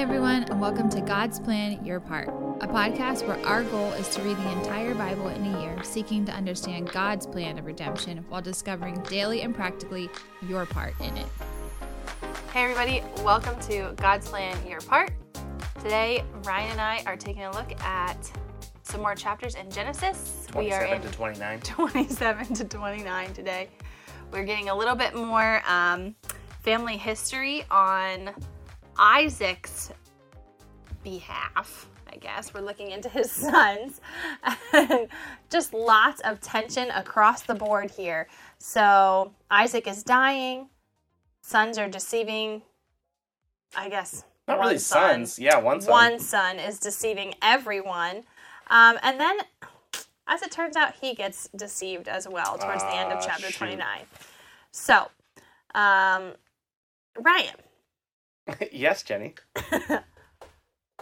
everyone, and welcome to God's Plan Your Part, a podcast where our goal is to read the entire Bible in a year, seeking to understand God's plan of redemption while discovering daily and practically your part in it. Hey, everybody, welcome to God's Plan Your Part. Today, Ryan and I are taking a look at some more chapters in Genesis. We are 27 in to 29. 27 to 29 today. We're getting a little bit more um, family history on Isaac's behalf. I guess we're looking into his sons. Just lots of tension across the board here. So Isaac is dying. Sons are deceiving. I guess Not really son. sons. Yeah, one son. One son is deceiving everyone. Um, and then, as it turns out, he gets deceived as well towards the end of Ah, chapter shoot. 29. So, um, Ryan, yes, Jenny.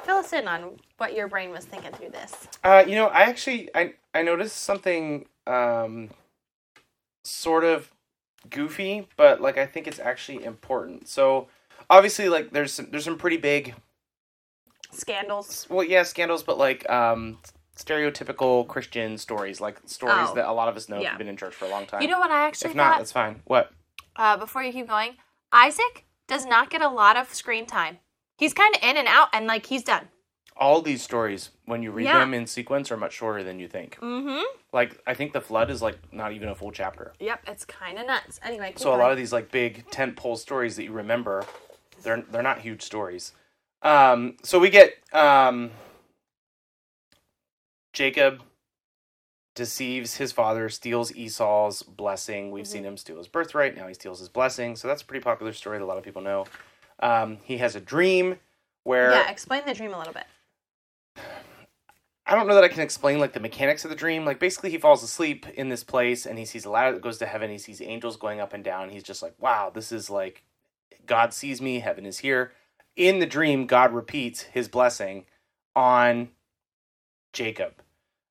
fill us in on what your brain was thinking through this. Uh, you know, I actually I I noticed something um sort of goofy, but like I think it's actually important. So obviously like there's some, there's some pretty big Scandals. well yeah, scandals, but like um stereotypical Christian stories, like stories Oh. that a lot of us know Yeah. you've been in church for a long time. You know what I actually if not, thought? that's fine. What? Uh, before you keep going, Isaac does not get a lot of screen time. He's kind of in and out, and like he's done. All these stories, when you read Yeah. them in sequence, are much shorter than you think. Mm-hmm. Like I think the flood is like not even a full chapter. Yep, it's kind of nuts. Anyway, So a lot of these like big tent pole stories that you remember, they're they're not huge stories. Um, so we get um, Jacob deceives his father, steals Esau's blessing. We've seen him steal his birthright. Now he steals his blessing. So that's a pretty popular story that a lot of people know. Um, he has a dream where yeah, explain the dream a little bit. I don't know that I can explain like the mechanics of the dream. Like basically, he falls asleep in this place and he sees a ladder that goes to heaven. He sees angels going up and down. He's just like, "Wow, this is like God sees me. Heaven is here." In the dream, God repeats His blessing on Jacob.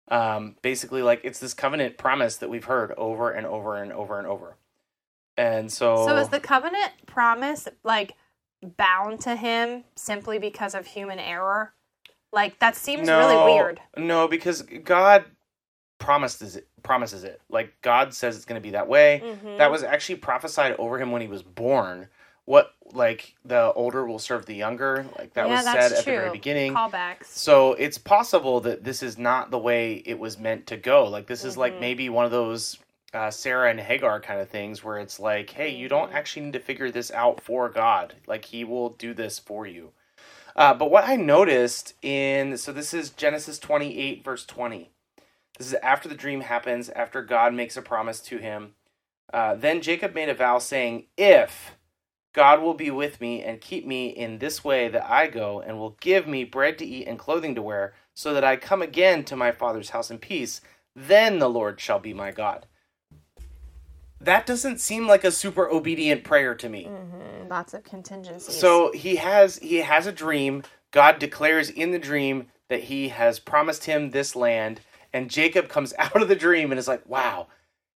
Um, basically, like it's this covenant promise that we've heard over and over and over and over. And so, So is the covenant promise like bound to him simply because of human error? Like that seems really weird. No, because God promises it. Promises it. Like God says it's going to be that way. Mhm. That was actually prophesied over him when he was born. What like the older will serve the younger. Like that yeah, was said at true. the very beginning. Callbacks. So it's possible that this is not the way it was meant to go. Like this is like Mhm. maybe one of those uh, Sarah and Hagar kind of things where it's like, hey, you don't Mhm. actually need to figure this out for God. Like He will do this for you. Uh, but what I noticed in so this is Genesis twenty eight verse twenty. This is after the dream happens, after God makes a promise to him. Uh, then Jacob made a vow saying, If God will be with me and keep me in this way that I go, and will give me bread to eat and clothing to wear, so that I come again to my father's house in peace, then the Lord shall be my God. That doesn't seem like a super obedient prayer to me. Mhm, Lots of contingencies. So he has he has a dream. God declares in the dream that he has promised him this land, and Jacob comes out of the dream and is like, "Wow,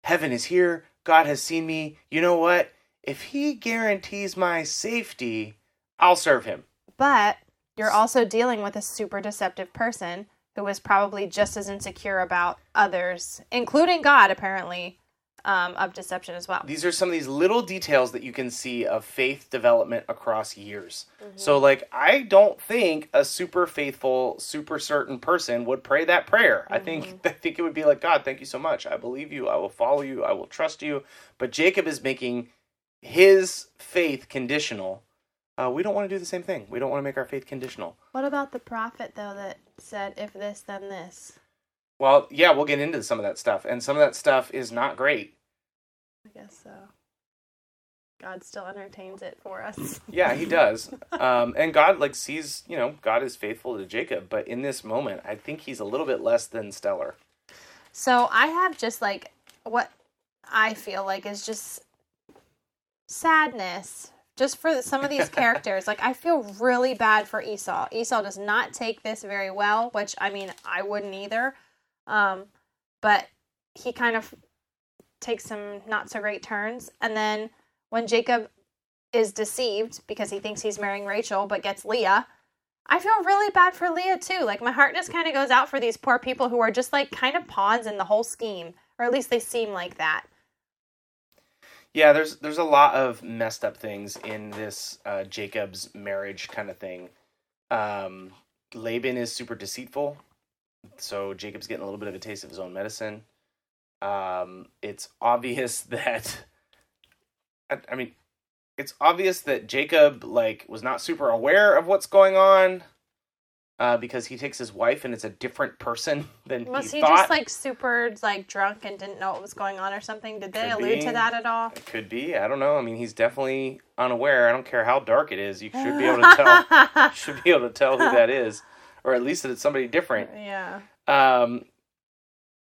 heaven is here. God has seen me. You know what? If he guarantees my safety, I'll serve him." but you're also dealing with a super deceptive person who is probably just as insecure about others, including God, apparently, um, of deception as well. These are some of these little details that you can see of faith development across years. So like I don't think a super faithful, super certain person would pray that prayer. I think I think it would be like, God, thank you so much. I believe you. I will follow you. I will trust you. But Jacob is making his faith conditional. Uh, we don't want to do the same thing. We don't want to make our faith conditional. What about the prophet, though, that said, if this, then this? Well, yeah, we'll get into some of that stuff, and some of that stuff is not great. I guess so. God still entertains it for us. Yeah, he does. um, and God like sees, you know, God is faithful to Jacob, but in this moment, I think he's a little bit less than stellar. So I have just like what I feel like is just sadness just for some of these characters. Like I feel really bad for Esau. Esau does not take this very well, which I mean I wouldn't either. Um, but he kind of takes some not so great turns, and then when Jacob is deceived because he thinks he's marrying Rachel but gets Leah, I feel really bad for Leah too. Like my heart just kind of goes out for these poor people who are just like kind of pawns in the whole scheme, or at least they seem like that. Yeah, there's there's a lot of messed up things in this uh, Jacob's marriage kind of thing. Um, Laban is super deceitful, so Jacob's getting a little bit of a taste of his own medicine. Um, it's obvious that, I, I mean, it's obvious that Jacob like was not super aware of what's going on. Uh, because he takes his wife and it's a different person than Was he, he just like super like drunk and didn't know what was going on or something? Did they Could allude be. to that at all? It could be. I don't know. I mean, he's definitely unaware. I don't care how dark it is. You should be able to tell. you should be able to tell who that is, or at least that it's somebody different. yeah. Um,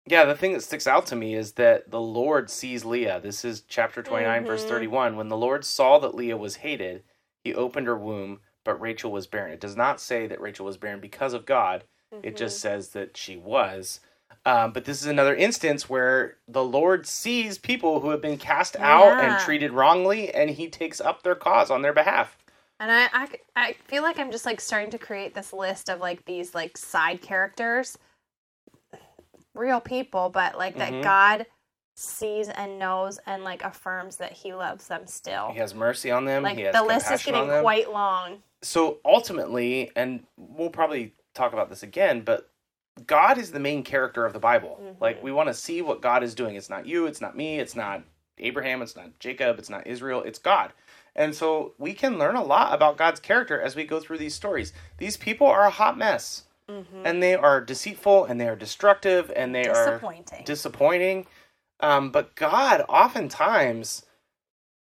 yeah, the thing that sticks out to me is that the Lord sees Leah. This is chapter 29, verse Mhm. 31. When the Lord saw that Leah was hated, he opened her womb, but Rachel was barren. It does not say that Rachel was barren because of God, it just says that she was. Um, but this is another instance where the Lord sees people who have been cast out and treated wrongly, and he takes up their cause on their behalf. And I, I, I feel like I'm just like starting to create this list of like these like side characters, real people, but like that God sees and knows and like affirms that He loves them still. He has mercy on them. like he has the list is getting quite long. So ultimately, and we'll probably talk about this again, but God is the main character of the Bible. Mhm. Like we want to see what God is doing. It's not you, it's not me, it's not Abraham, it's not Jacob, it's not Israel, it's God. And so we can learn a lot about God's character as we go through these stories. These people are a hot mess. Mm-hmm. And they are deceitful and they are destructive and they are Disappointing. disappointing. Um, but God oftentimes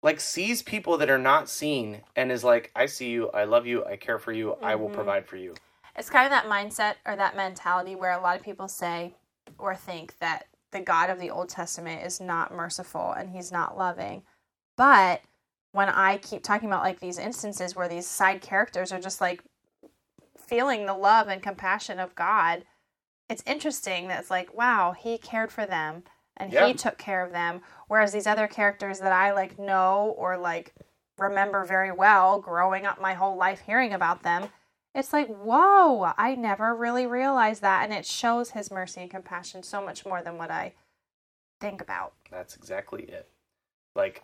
like sees people that are not seen and is like, I see you, I love you, I care for you, I will Mhm. provide for you. it's kind of that mindset or that mentality where a lot of people say or think that the God of the Old Testament is not merciful and he's not loving. But when I keep talking about like these instances where these side characters are just like feeling the love and compassion of God, it's interesting that it's like, wow, he cared for them and Yeah. he took care of them. Whereas these other characters that I like know or like remember very well growing up my whole life hearing about them, it's like, whoa, I never really realized that. And it shows his mercy and compassion so much more than what I think about. That's exactly it. Like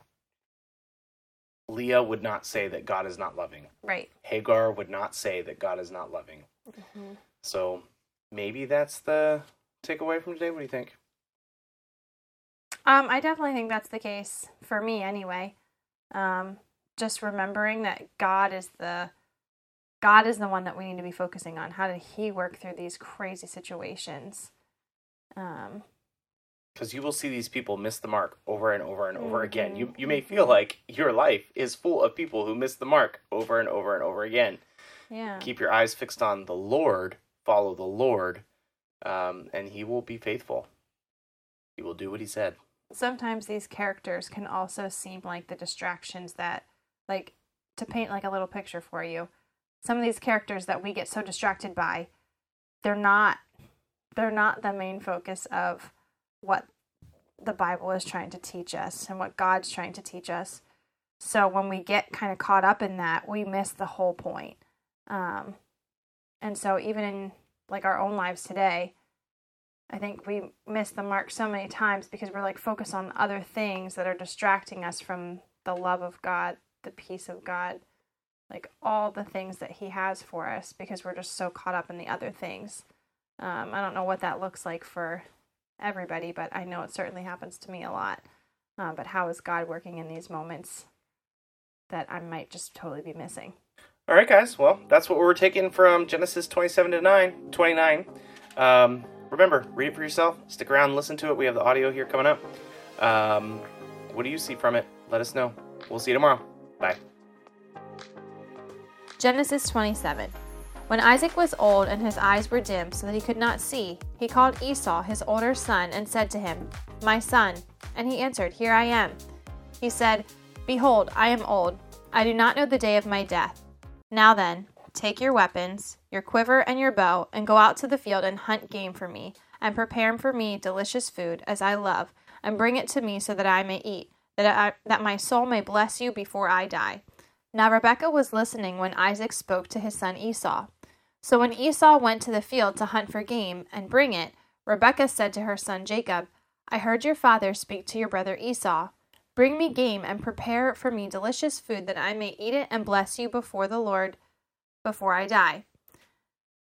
Leah would not say that God is not loving. Right. Hagar would not say that God is not loving. Mm-hmm. So maybe that's the takeaway from today. What do you think? Um, I definitely think that's the case for me anyway. Um, just remembering that God is the God is the one that we need to be focusing on. How did he work through these crazy situations? Um, Because you will see these people miss the mark over and over and over again. You you may feel like your life is full of people who miss the mark over and over and over again. yeah. Keep your eyes fixed on the Lord. Follow the Lord, um, and He will be faithful. He will do what He said. Sometimes these characters can also seem like the distractions that like to paint like a little picture for you some of these characters that we get so distracted by they're not they're not the main focus of what the bible is trying to teach us and what god's trying to teach us. So when we get kind of caught up in that we miss the whole point. Um and so even in like our own lives today I think we miss the mark so many times because we're like focused on other things that are distracting us from the love of God, the peace of God, like all the things that He has for us because we're just so caught up in the other things. Um, I don't know what that looks like for everybody, but I know it certainly happens to me a lot. Uh, but how is God working in these moments that I might just totally be missing? All right, guys. Well, that's what we're taking from Genesis 27 to 9, 29. Um, remember, read it for yourself. Stick around listen to it. We have the audio here coming up. Um, what do you see from it? Let us know. We'll see you tomorrow. Bye. Genesis 27. When Isaac was old and his eyes were dim so that he could not see, he called Esau, his older son, and said to him, My son. And he answered, Here I am. He said, Behold, I am old. I do not know the day of my death. Now then, take your weapons, your quiver and your bow, and go out to the field and hunt game for me, and prepare for me delicious food, as I love, and bring it to me so that I may eat, that, I, that my soul may bless you before I die. Now Rebekah was listening when Isaac spoke to his son Esau. So when Esau went to the field to hunt for game and bring it, Rebekah said to her son Jacob, I heard your father speak to your brother Esau. Bring me game and prepare for me delicious food that I may eat it and bless you before the Lord before I die.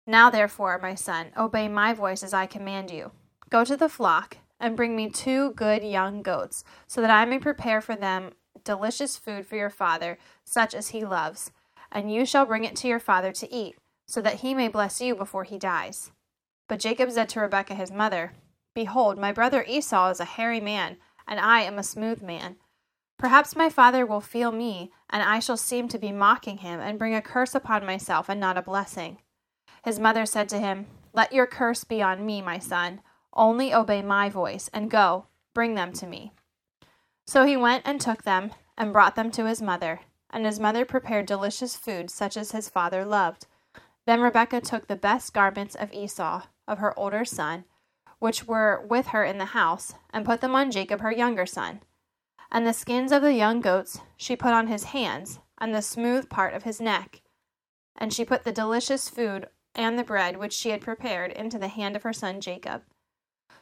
Now, therefore, my son, obey my voice as I command you. Go to the flock and bring me two good young goats, so that I may prepare for them delicious food for your father, such as he loves. And you shall bring it to your father to eat so that he may bless you before he dies. But Jacob said to Rebekah his mother, Behold, my brother Esau is a hairy man, and I am a smooth man. Perhaps my father will feel me, and I shall seem to be mocking him, and bring a curse upon myself, and not a blessing. His mother said to him, Let your curse be on me, my son. Only obey my voice, and go, bring them to me. So he went and took them, and brought them to his mother, and his mother prepared delicious food, such as his father loved. Then Rebekah took the best garments of Esau, of her older son, which were with her in the house, and put them on Jacob her younger son. And the skins of the young goats she put on his hands, and the smooth part of his neck. And she put the delicious food and the bread which she had prepared into the hand of her son Jacob.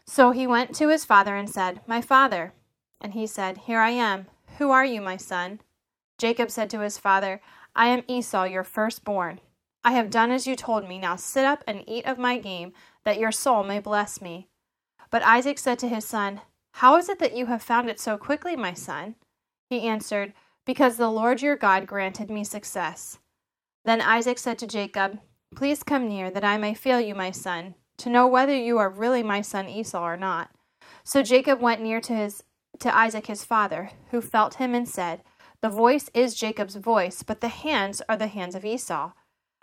So he went to his father and said, My father. And he said, Here I am. Who are you, my son? Jacob said to his father, I am Esau, your firstborn. I have done as you told me. Now sit up and eat of my game, that your soul may bless me. But Isaac said to his son, How is it that you have found it so quickly, my son? He answered, Because the Lord your God granted me success. Then Isaac said to Jacob, Please come near, that I may feel you, my son, to know whether you are really my son Esau or not. So Jacob went near to his to Isaac his father, who felt him and said, The voice is Jacob's voice, but the hands are the hands of Esau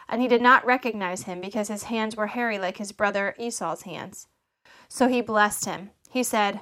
and he did not recognize him because his hands were hairy like his brother Esau's hands. So he blessed him. He said,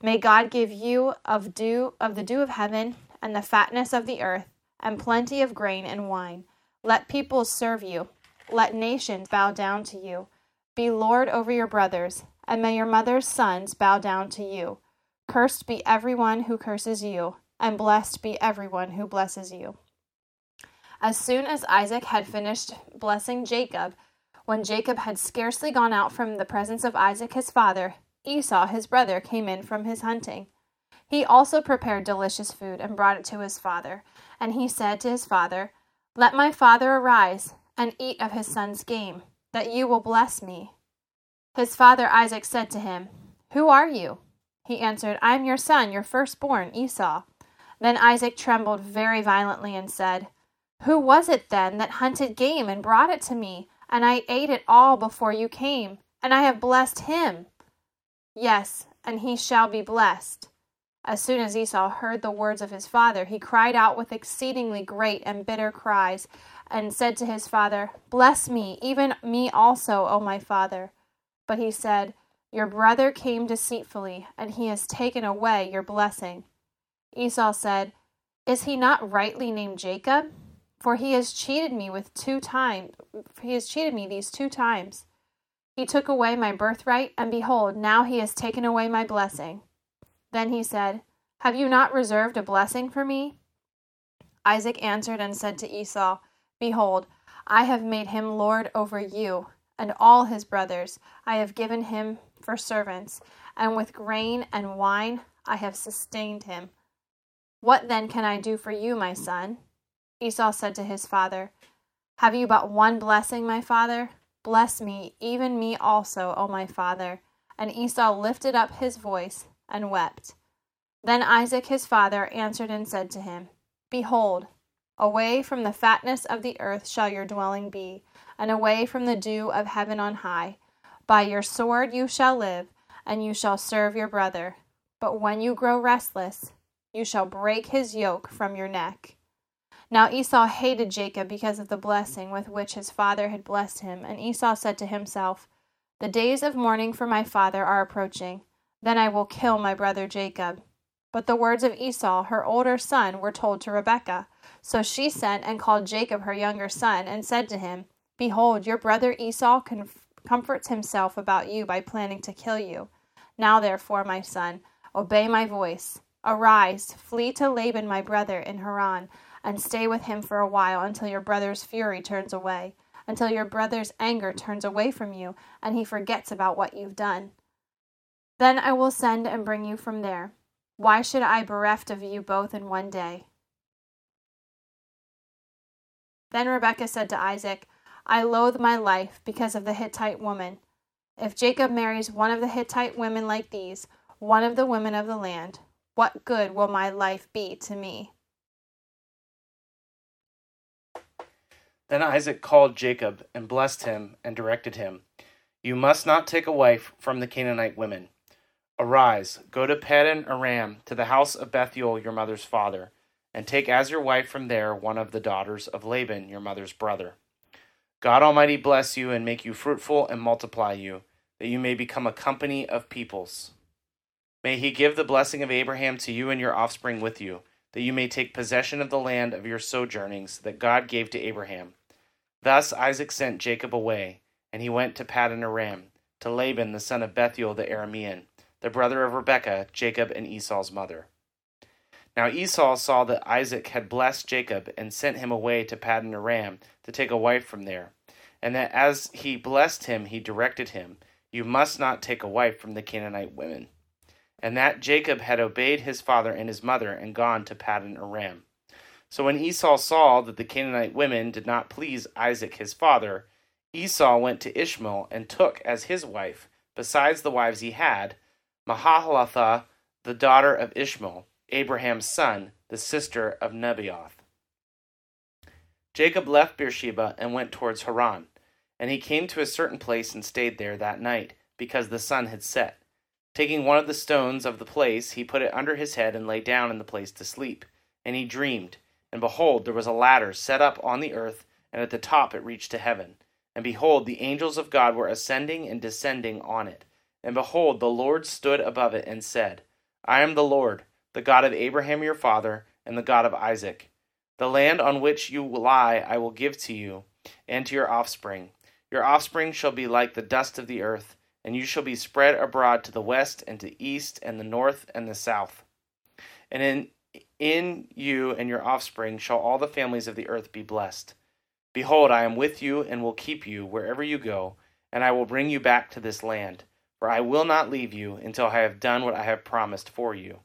May God give you of dew of the dew of heaven, and the fatness of the earth, and plenty of grain and wine. Let peoples serve you, let nations bow down to you. Be Lord over your brothers, and may your mother's sons bow down to you. Cursed be everyone who curses you, and blessed be everyone who blesses you. As soon as Isaac had finished blessing Jacob, when Jacob had scarcely gone out from the presence of Isaac his father, Esau his brother came in from his hunting. He also prepared delicious food and brought it to his father. And he said to his father, Let my father arise and eat of his son's game, that you will bless me. His father Isaac said to him, Who are you? He answered, I am your son, your firstborn, Esau. Then Isaac trembled very violently and said, who was it then that hunted game and brought it to me? And I ate it all before you came, and I have blessed him. Yes, and he shall be blessed. As soon as Esau heard the words of his father, he cried out with exceedingly great and bitter cries, and said to his father, Bless me, even me also, O my father. But he said, Your brother came deceitfully, and he has taken away your blessing. Esau said, Is he not rightly named Jacob? For he has cheated me with two times he has cheated me these two times. He took away my birthright, and behold, now he has taken away my blessing. Then he said, Have you not reserved a blessing for me? Isaac answered and said to Esau, Behold, I have made him lord over you, and all his brothers I have given him for servants, and with grain and wine I have sustained him. What then can I do for you, my son? Esau said to his father, Have you but one blessing, my father? Bless me, even me also, O my father. And Esau lifted up his voice and wept. Then Isaac his father answered and said to him, Behold, away from the fatness of the earth shall your dwelling be, and away from the dew of heaven on high. By your sword you shall live, and you shall serve your brother. But when you grow restless, you shall break his yoke from your neck. Now Esau hated Jacob because of the blessing with which his father had blessed him, and Esau said to himself, The days of mourning for my father are approaching. Then I will kill my brother Jacob. But the words of Esau, her older son, were told to Rebekah. So she sent and called Jacob her younger son, and said to him, Behold, your brother Esau comforts himself about you by planning to kill you. Now, therefore, my son, obey my voice. Arise, flee to Laban my brother in Haran and stay with him for a while until your brother's fury turns away, until your brother's anger turns away from you, and he forgets about what you've done. Then I will send and bring you from there. Why should I bereft of you both in one day? Then Rebekah said to Isaac, I loathe my life because of the Hittite woman. If Jacob marries one of the Hittite women like these, one of the women of the land, what good will my life be to me? Then Isaac called Jacob and blessed him and directed him You must not take a wife from the Canaanite women. Arise, go to Paddan Aram, to the house of Bethuel your mother's father, and take as your wife from there one of the daughters of Laban your mother's brother. God Almighty bless you and make you fruitful and multiply you, that you may become a company of peoples. May he give the blessing of Abraham to you and your offspring with you, that you may take possession of the land of your sojournings that God gave to Abraham Thus Isaac sent Jacob away, and he went to Paddan Aram, to Laban the son of Bethuel the Aramean, the brother of Rebekah, Jacob and Esau's mother. Now Esau saw that Isaac had blessed Jacob and sent him away to Paddan Aram to take a wife from there, and that as he blessed him, he directed him, You must not take a wife from the Canaanite women. And that Jacob had obeyed his father and his mother and gone to Paddan Aram. So when Esau saw that the Canaanite women did not please Isaac his father, Esau went to Ishmael and took as his wife, besides the wives he had, Mahalathah, the daughter of Ishmael, Abraham's son, the sister of Nebaioth. Jacob left Beersheba and went towards Haran, and he came to a certain place and stayed there that night, because the sun had set. Taking one of the stones of the place, he put it under his head and lay down in the place to sleep. And he dreamed and behold, there was a ladder set up on the earth, and at the top it reached to heaven. And behold, the angels of God were ascending and descending on it. And behold, the Lord stood above it and said, I am the Lord, the God of Abraham your father, and the God of Isaac. The land on which you lie I will give to you and to your offspring. Your offspring shall be like the dust of the earth, and you shall be spread abroad to the west and to the east and the north and the south. And in in you and your offspring shall all the families of the earth be blessed. Behold, I am with you and will keep you wherever you go, and I will bring you back to this land. For I will not leave you until I have done what I have promised for you.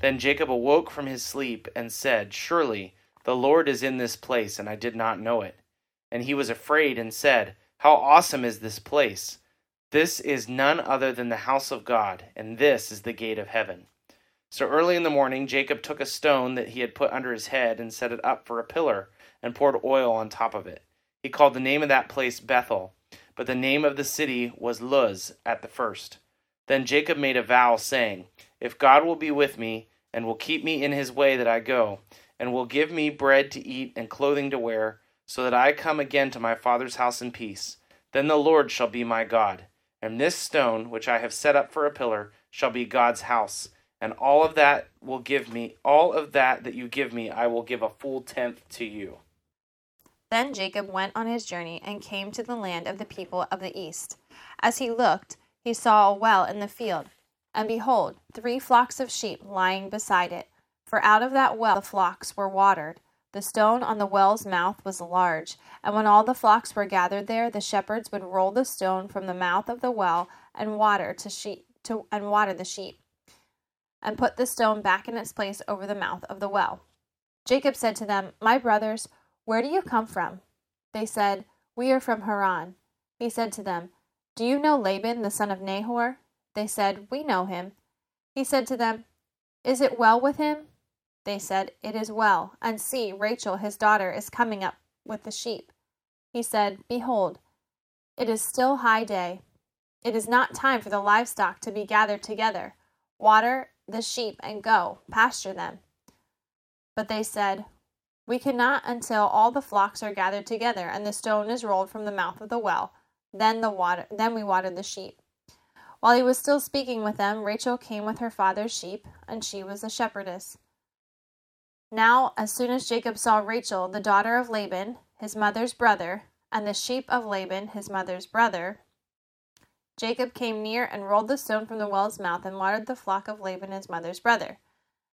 Then Jacob awoke from his sleep and said, Surely the Lord is in this place, and I did not know it. And he was afraid and said, How awesome is this place! This is none other than the house of God, and this is the gate of heaven. So early in the morning, Jacob took a stone that he had put under his head and set it up for a pillar and poured oil on top of it. He called the name of that place Bethel, but the name of the city was Luz at the first. Then Jacob made a vow, saying, If God will be with me, and will keep me in his way that I go, and will give me bread to eat and clothing to wear, so that I come again to my father's house in peace, then the Lord shall be my God. And this stone, which I have set up for a pillar, shall be God's house and all of that will give me all of that that you give me i will give a full tenth to you. Then jacob went on his journey and came to the land of the people of the east. As he looked he saw a well in the field and behold three flocks of sheep lying beside it. For out of that well the flocks were watered. The stone on the well's mouth was large and when all the flocks were gathered there the shepherds would roll the stone from the mouth of the well and water to sheep to and water the sheep and put the stone back in its place over the mouth of the well. Jacob said to them, My brothers, where do you come from? They said, We are from Haran. He said to them, Do you know Laban, the son of Nahor? They said, We know him. He said to them, Is it well with him? They said, It is well. And see, Rachel, his daughter, is coming up with the sheep. He said, Behold, it is still high day. It is not time for the livestock to be gathered together. Water the sheep and go, pasture them. But they said, We cannot until all the flocks are gathered together and the stone is rolled from the mouth of the well. Then the water then we water the sheep. While he was still speaking with them, Rachel came with her father's sheep, and she was a shepherdess. Now, as soon as Jacob saw Rachel, the daughter of Laban, his mother's brother, and the sheep of Laban, his mother's brother, Jacob came near and rolled the stone from the well's mouth and watered the flock of Laban, his mother's brother.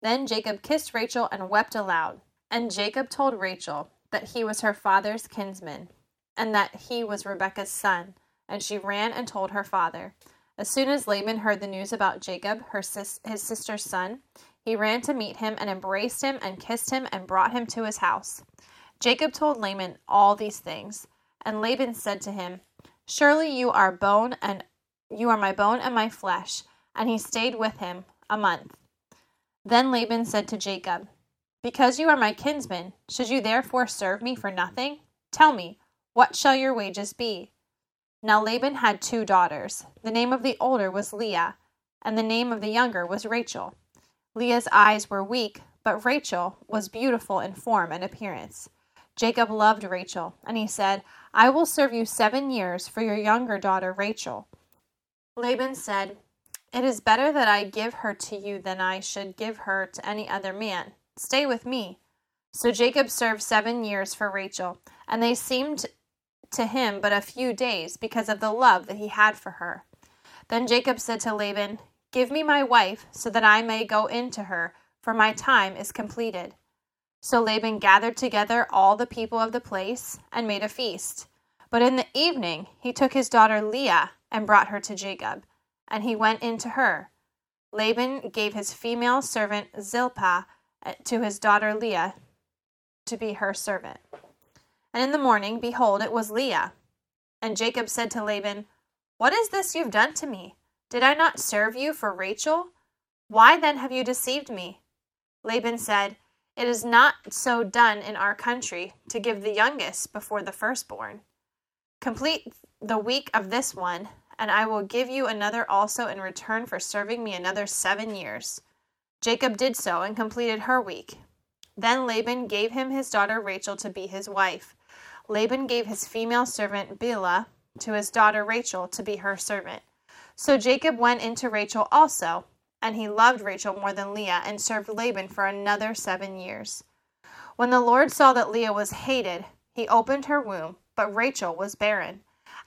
Then Jacob kissed Rachel and wept aloud. And Jacob told Rachel that he was her father's kinsman, and that he was Rebekah's son. And she ran and told her father. As soon as Laban heard the news about Jacob, her sis- his sister's son, he ran to meet him and embraced him and kissed him and brought him to his house. Jacob told Laban all these things, and Laban said to him, Surely you are bone and you are my bone and my flesh. And he stayed with him a month. Then Laban said to Jacob, because you are my kinsman, should you therefore serve me for nothing? Tell me, what shall your wages be? Now Laban had two daughters. The name of the older was Leah, and the name of the younger was Rachel. Leah's eyes were weak, but Rachel was beautiful in form and appearance. Jacob loved Rachel, and he said, I will serve you seven years for your younger daughter Rachel. Laban said, It is better that I give her to you than I should give her to any other man. Stay with me. So Jacob served seven years for Rachel, and they seemed to him but a few days because of the love that he had for her. Then Jacob said to Laban, Give me my wife, so that I may go in to her, for my time is completed. So Laban gathered together all the people of the place and made a feast. But in the evening he took his daughter Leah and brought her to Jacob, and he went in to her. Laban gave his female servant Zilpah uh, to his daughter Leah to be her servant. And in the morning, behold, it was Leah. And Jacob said to Laban, What is this you've done to me? Did I not serve you for Rachel? Why then have you deceived me? Laban said, It is not so done in our country to give the youngest before the firstborn. Complete the week of this one, and I will give you another also in return for serving me another seven years. Jacob did so and completed her week. Then Laban gave him his daughter Rachel to be his wife. Laban gave his female servant Bilhah to his daughter Rachel to be her servant. So Jacob went into Rachel also, and he loved Rachel more than Leah and served Laban for another seven years. When the Lord saw that Leah was hated, he opened her womb, but Rachel was barren.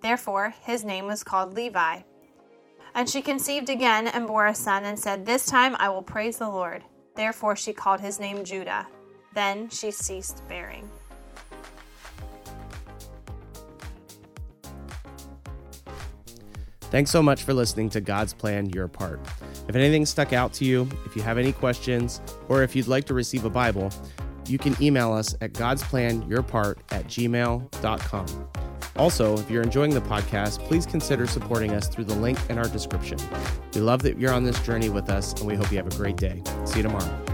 Therefore his name was called Levi. And she conceived again and bore a son, and said, This time I will praise the Lord. Therefore she called his name Judah. Then she ceased bearing. Thanks so much for listening to God's Plan Your Part. If anything stuck out to you, if you have any questions, or if you'd like to receive a Bible, you can email us at godsplanyourpart at gmail.com. Also, if you're enjoying the podcast, please consider supporting us through the link in our description. We love that you're on this journey with us, and we hope you have a great day. See you tomorrow.